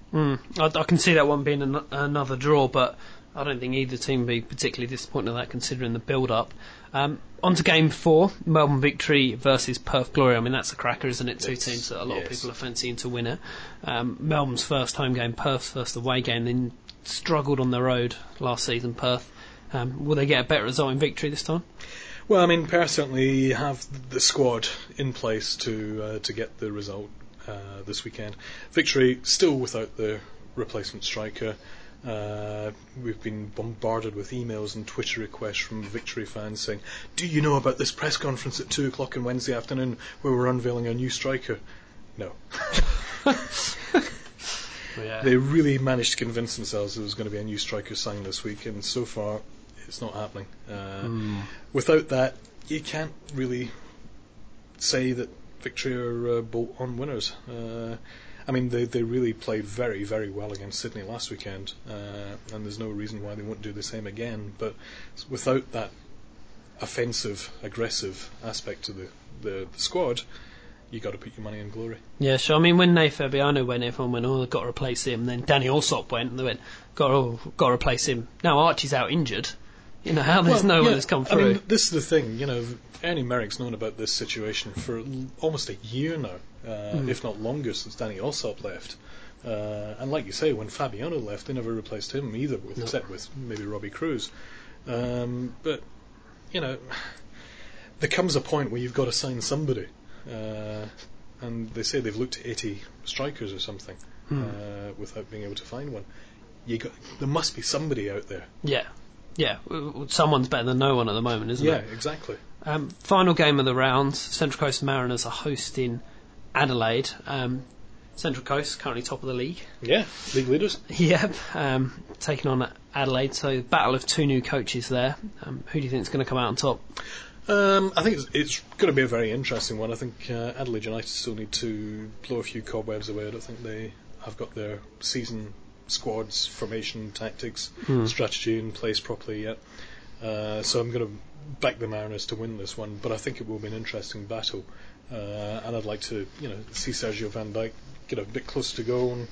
Mm, I, I can see that one being an, another draw, but I don't think either team would be particularly disappointed at that considering the build-up. Um, on to game four, Melbourne Victory versus Perth Glory. I mean, that's a cracker, isn't it? Two Yes, teams that a lot of people are fancying to win it. Um, Melbourne's first home game, Perth's first away game, then struggled on the road last season, Perth. Um, will they get a better result in victory this time? Well, I mean, Perth certainly have the squad in place to uh, to get the result uh, this weekend. Victory still without the replacement striker. Uh, we've been bombarded with emails and Twitter requests from Victory fans saying, "Do you know about this press conference at two o'clock on Wednesday afternoon where we're unveiling a new striker?" No, Yeah. they really managed to convince themselves there was going to be a new striker signed this week, and so far it's not happening. Uh, Without that, you can't really say that Victory are uh, bolt on winners. Uh, I mean, they they really played very very well against Sydney last weekend, uh, and there's no reason why they won't do the same again. But without that offensive, aggressive aspect to the the, the squad, you got to put your money on glory. Yeah, sure. I mean, when Ney Fabiano went, everyone went, "Oh, got to replace him." Then Danny Allsopp went, and they went, "Got to, got to replace him." Now Archie's out injured. You know how there's Well, no one that's come through. I mean, this is the thing, you know, Ernie Merrick's known about this situation for almost a year now, uh, Hmm. if not longer, since Danny Allsopp left. Uh, and like you say, when Fabiano left, they never replaced him either, with, No. except with maybe Robbie Kruse. Um, but you know, there comes a point where you've got to sign somebody. Uh, and they say they've looked at 80 strikers or something Hmm. uh, without being able to find one. You got, there must be somebody out there. Yeah. Yeah, someone's better than no one at the moment, isn't yeah, it? Yeah, exactly. Um, final game of the round, Central Coast Mariners are hosting Adelaide. Um, Central Coast currently top of the league. Yeah, league leaders. Yep, um, taking on Adelaide. So battle of two new coaches there. Um, who do you think is going to come out on top? Um, I think it's, it's going to be a very interesting one. I think uh, Adelaide United still need to blow a few cobwebs away. I don't think they have got their season squads, formation, tactics, Hmm. strategy in place properly yet. Uh, so I'm going to back the Mariners to win this one, but I think it will be an interesting battle. Uh, and I'd like to, you know, see Sergio Van Dijk get a bit closer to go and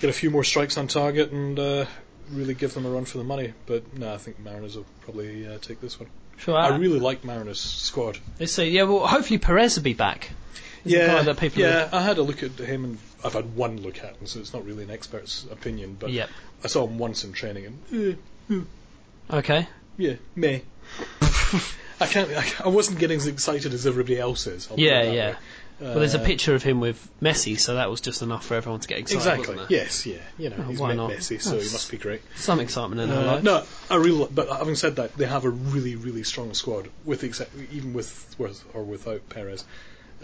get a few more strikes on target and uh, really give them a run for the money. But no, I think Mariners will probably uh, take this one. Sure. I really like Mariners' squad. They say. Yeah, well, hopefully Perez will be back. Guy that people yeah. I had a look at him, and I've had one look at him, so it's not really an expert's opinion. But Yep. I saw him once in training, and uh, Okay. yeah, me. I can't. I, I wasn't getting as excited as everybody else is. I'll Yeah, yeah. way. Well, there's a Uh, picture of him with Messi, so that was just enough for everyone to get excited. Exactly. Yes. Yeah. You know, Oh, he's why met not? Messi, so he must be great. Some excitement in Uh, life. no, I really. But having said that, they have a really, really strong squad. With except even with, with or without Perez,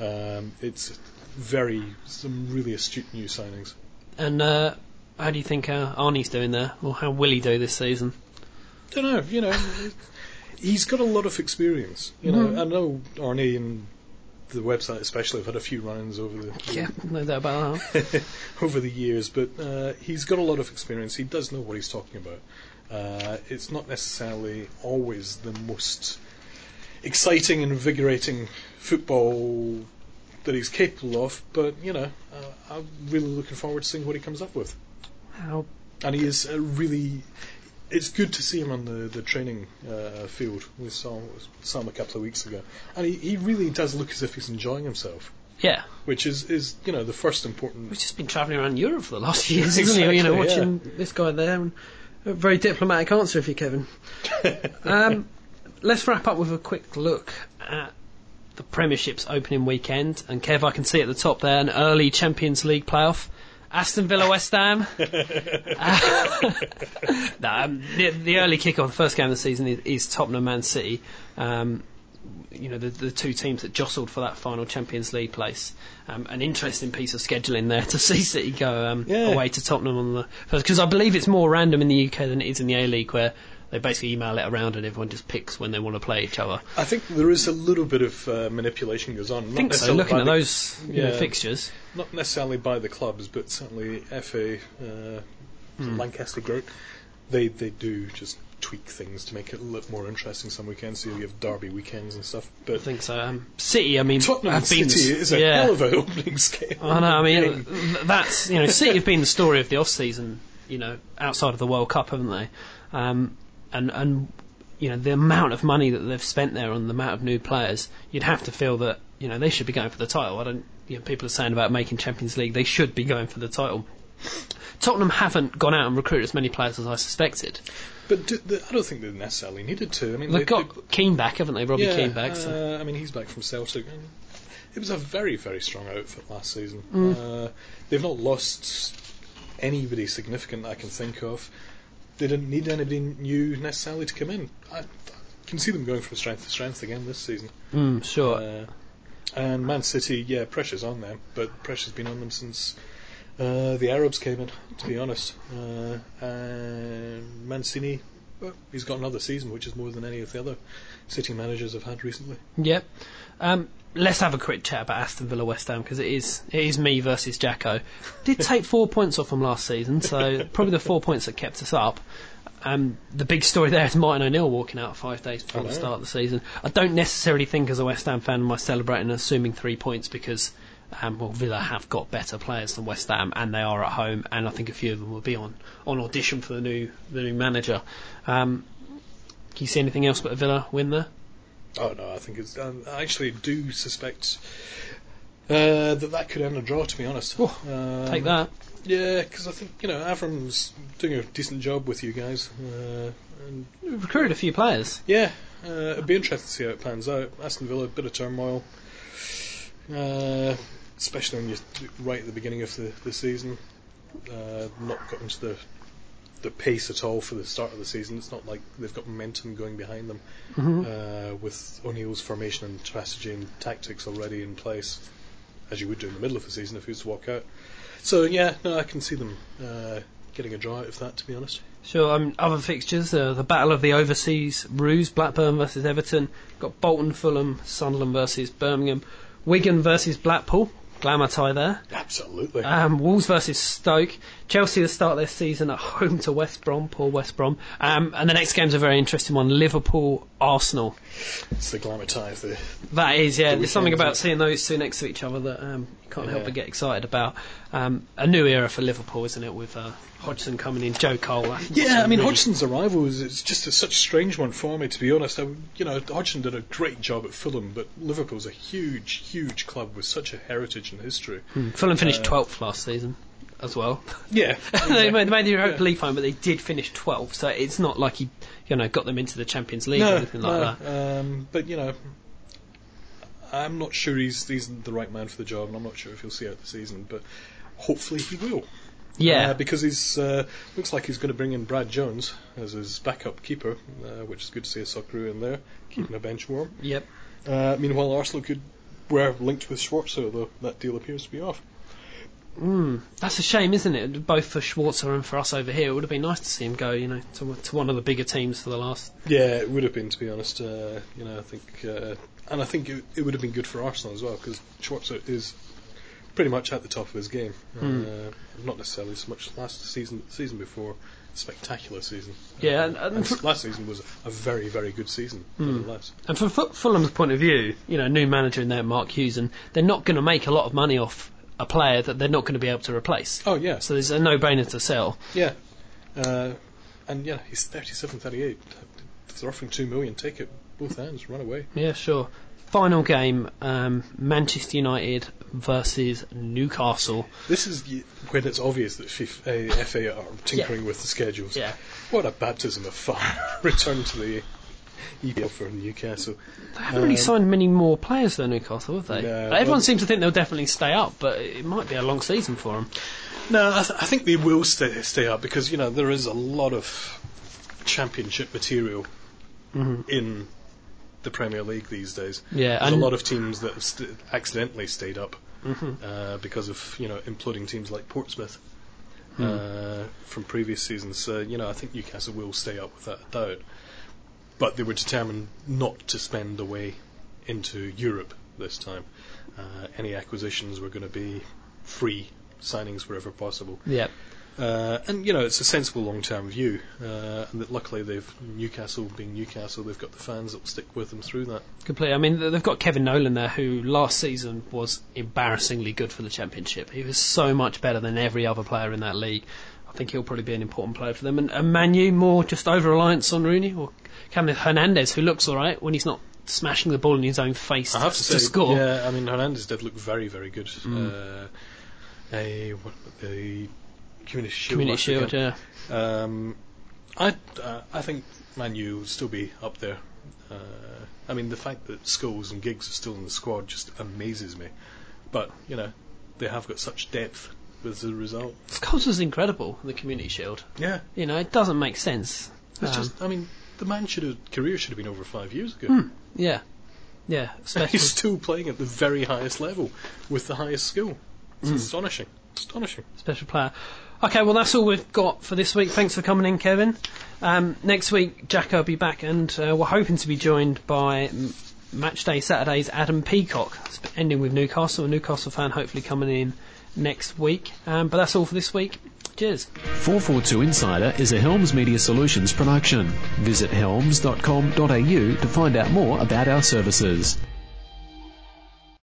um, it's very some really astute new signings. And uh, how do you think uh, Arnie's doing there, or how will he do this season? don't know, you know, he's got a lot of experience. You know, Mhm. I know Arnie and the website especially have had a few run-ins over the Yeah, no doubt about that. over the years, but uh, he's got a lot of experience. He does know what he's talking about. Uh, it's not necessarily always the most exciting and invigorating football that he's capable of, but you know, uh, I'm really looking forward to seeing what he comes up with. How And he is really. It's good to see him on the, the training uh, field. We saw him a couple of weeks ago, and he, he really does look as if he's enjoying himself, Yeah, which is, is you know the first important. we've just been travelling around Europe for the last few years, isn't he? You know, watching this guy there. And a very diplomatic answer, if you, Kevin. um, let's wrap up with a quick look at the Premiership's opening weekend. And Kev, I can see at the top there an early Champions League playoff. Aston Villa, West Ham. no, um, the, the early kick-off, the first game of the season is, is Tottenham Man City. Um, you know, the, the two teams that jostled for that final Champions League place. Um, an interesting piece of scheduling there to see City go um, Yeah. away to Tottenham on the first, because I believe it's more random in the UK than it is in the A League, where they basically email it around and everyone just picks when they want to play each other. I think there is a little bit of uh, manipulation goes on. I think so. Looking at the- those you know, fixtures, not necessarily by the clubs, but certainly FA, uh, Hmm. Lancaster Group, they they do just tweak things to make it a little more interesting some weekends. So you have derby weekends and stuff. I But think so. Um, City, I mean, Tottenham have been City is a yeah. hell of an opening scale. I know. I mean, that's you know, City have been the story of the off season. You know, outside of the World Cup, haven't they? Um, and and you know, the amount of money that they've spent there on the amount of new players, you'd have to feel that you know they should be going for the title. I don't. You know, people are saying about making Champions League, they should be going for the title. Tottenham haven't gone out and recruited as many players as I suspected. But do, the, I don't think they necessarily needed to. I mean, They've they, got Keane back, haven't they? Robbie yeah, Keane back. So. uh, I mean, he's back from Celtic. It was a very, very strong outfit last season. Mm. Uh, they've not lost anybody significant that I can think of. They didn't need anybody new necessarily to come in. I can see them going from strength to strength again this season. Mm, sure. Uh, and Man City, yeah, pressure's on them, but pressure's been on them since uh, the Arabs came in, to be honest. Uh, and Mancini, well, he's got another season, which is more than any of the other City managers have had recently. Yep. Um, let's have a quick chat about Aston Villa West Ham because it is it is me versus Jacko. Did take four points off them last season, so probably the four points that kept us up. Um, the big story there is Martin O'Neill walking out five days before I the start of the season. I don't necessarily think, as a West Ham fan, am I celebrating assuming three points because um, well, Villa have got better players than West Ham, and they are at home, and I think a few of them will be on, on audition for the new the new manager. Um, can you see anything else but a Villa win there? Oh no, I think it's. Um, I actually do suspect uh, that that could end a draw. To be honest, Oh, um, Take that. Yeah, because I think you know Avram's doing a decent job with you guys, uh, and We've recruited a few players. yeah, uh, it'd be interesting to see how it pans out. Aston Villa, a bit of turmoil, uh, especially when you're right at the beginning of the, the season. Uh, not got into the the pace at all for the start of the season. It's not like they've got momentum going behind them uh, with O'Neill's formation and strategy and tactics already in place, as you would do in the middle of the season if he was to walk out. So yeah, no, I can see them uh, getting a draw out of that. To be honest. Sure. Um, other fixtures: uh, the battle of the overseas Roos, Blackburn versus Everton. Got Bolton, Fulham, Sunderland versus Birmingham, Wigan versus Blackpool. Glamour tie there. Absolutely. Um, Wolves versus Stoke. Chelsea to start their season at home to West Brom. Poor West Brom. Um, and the next game's a very interesting one: Liverpool, Arsenal. It's the glamour tie the That is, yeah. The There's something about seeing those two next to each other that um, you can't help but get excited about. Um, a new era for Liverpool, isn't it? With uh, Hodgson coming in, Joe Cole. Yeah, I mean really- Hodgson's arrival is it's just a, such a strange one for me, to be honest. I, you know, Hodgson did a great job at Fulham, but Liverpool's a huge, huge club with such a heritage and history. Hmm. Fulham finished Uh, 12th last season as well. Yeah, they made, they made the Europa Yeah. League final, but they did finish 12th, so it's not like he, you know, got them into the Champions League or no, anything like no, that. Um, but you know, I'm not sure he's he's the right man for the job, and I'm not sure if he'll see out the season. But hopefully he will. Yeah, Uh, because he's uh, looks like he's going to bring in Brad Jones as his backup keeper, uh, which is good to see a Socceroo in there, keeping a bench warm. yep. Uh, meanwhile, Arsenal could were linked with Schwarzer, though that deal appears to be off. Mm, that's a shame, isn't it? Both for Schwarzer and for us over here. It would have been nice to see him go, you know, to, to one of the bigger teams for the last. Yeah, it would have been, to be honest. Uh, you know, I think, uh, and I think it, it would have been good for Arsenal as well because Schwarzer is pretty much at the top of his game. Hmm. Uh, not necessarily so much last season, season before, spectacular season. Yeah, Uh, and- and and for- last season was a very, very good season, nevertheless. And from Fu- Fulham's point of view, you know, new manager in there, Mark Hughes, and they're not going to make a lot of money off a player that they're not going to be able to replace. Oh yeah, So there's a no-brainer to sell. yeah, uh, and yeah, he's 37, 38. If they're offering two million, take it both hands, run away. Yeah, sure. Final game: um, Manchester United versus Newcastle. This is when it's obvious that FIFA, uh, FA are tinkering with the schedules. Yeah, What a baptism of fire! Return to the EPL for Newcastle. they haven't really Um, signed many more players though, Newcastle, have they? No, Everyone well- seems to think they'll definitely stay up, but it might be a long season for them. No, I, th- I think they will stay stay up because you know there is a lot of championship material Mhm. in the Premier League these days. Yeah, There's and a lot of teams that have st- accidentally stayed up Mhm. uh, because of you know imploding teams like Portsmouth Hmm. uh, from previous seasons. So you know I think Newcastle will stay up without a doubt, but they were determined not to spend away into Europe this time. Uh, any acquisitions were going to be free signings wherever possible. yeah, Uh, and you know it's a sensible long-term view, uh, and that luckily they've Newcastle being Newcastle, they've got the fans that will stick with them through that. completely. I mean, they've got Kevin Nolan there, who last season was embarrassingly good for the Championship. He was so much better than every other player in that league. I think he'll probably be an important player for them. And, and Manu more just over reliance on Rooney or Cameron Hernandez, who looks all right when he's not smashing the ball in his own face I have to say, score. yeah, I mean Hernandez did look very, very good. Uh, a what, the Community Shield. Community Shield, yeah. Um, I uh, I think Manu will still be up there. Uh, I mean the fact that Scholes and Giggs are still in the squad just amazes me. But you know they have got such depth as a result. Was incredible in the Community Shield. Yeah, You know, it doesn't make sense. it's Um, just I mean the man should have career should have been over five years ago. Hmm. Yeah. Yeah, especially. He's still playing at the very highest level with the highest skill. It's Hmm. astonishing. Astonishing. special player. Okay, well that's all we've got for this week. Thanks for coming in, Kevin. Um, next week, Jacko will be back, and uh, we're hoping to be joined by Matchday Saturday's Adam Peacock, ending with Newcastle. A Newcastle fan hopefully coming in next week. Um, but that's all for this week. Cheers. 442 Insider is a Helms Media Solutions production. Visit helms.com.au to find out more about our services.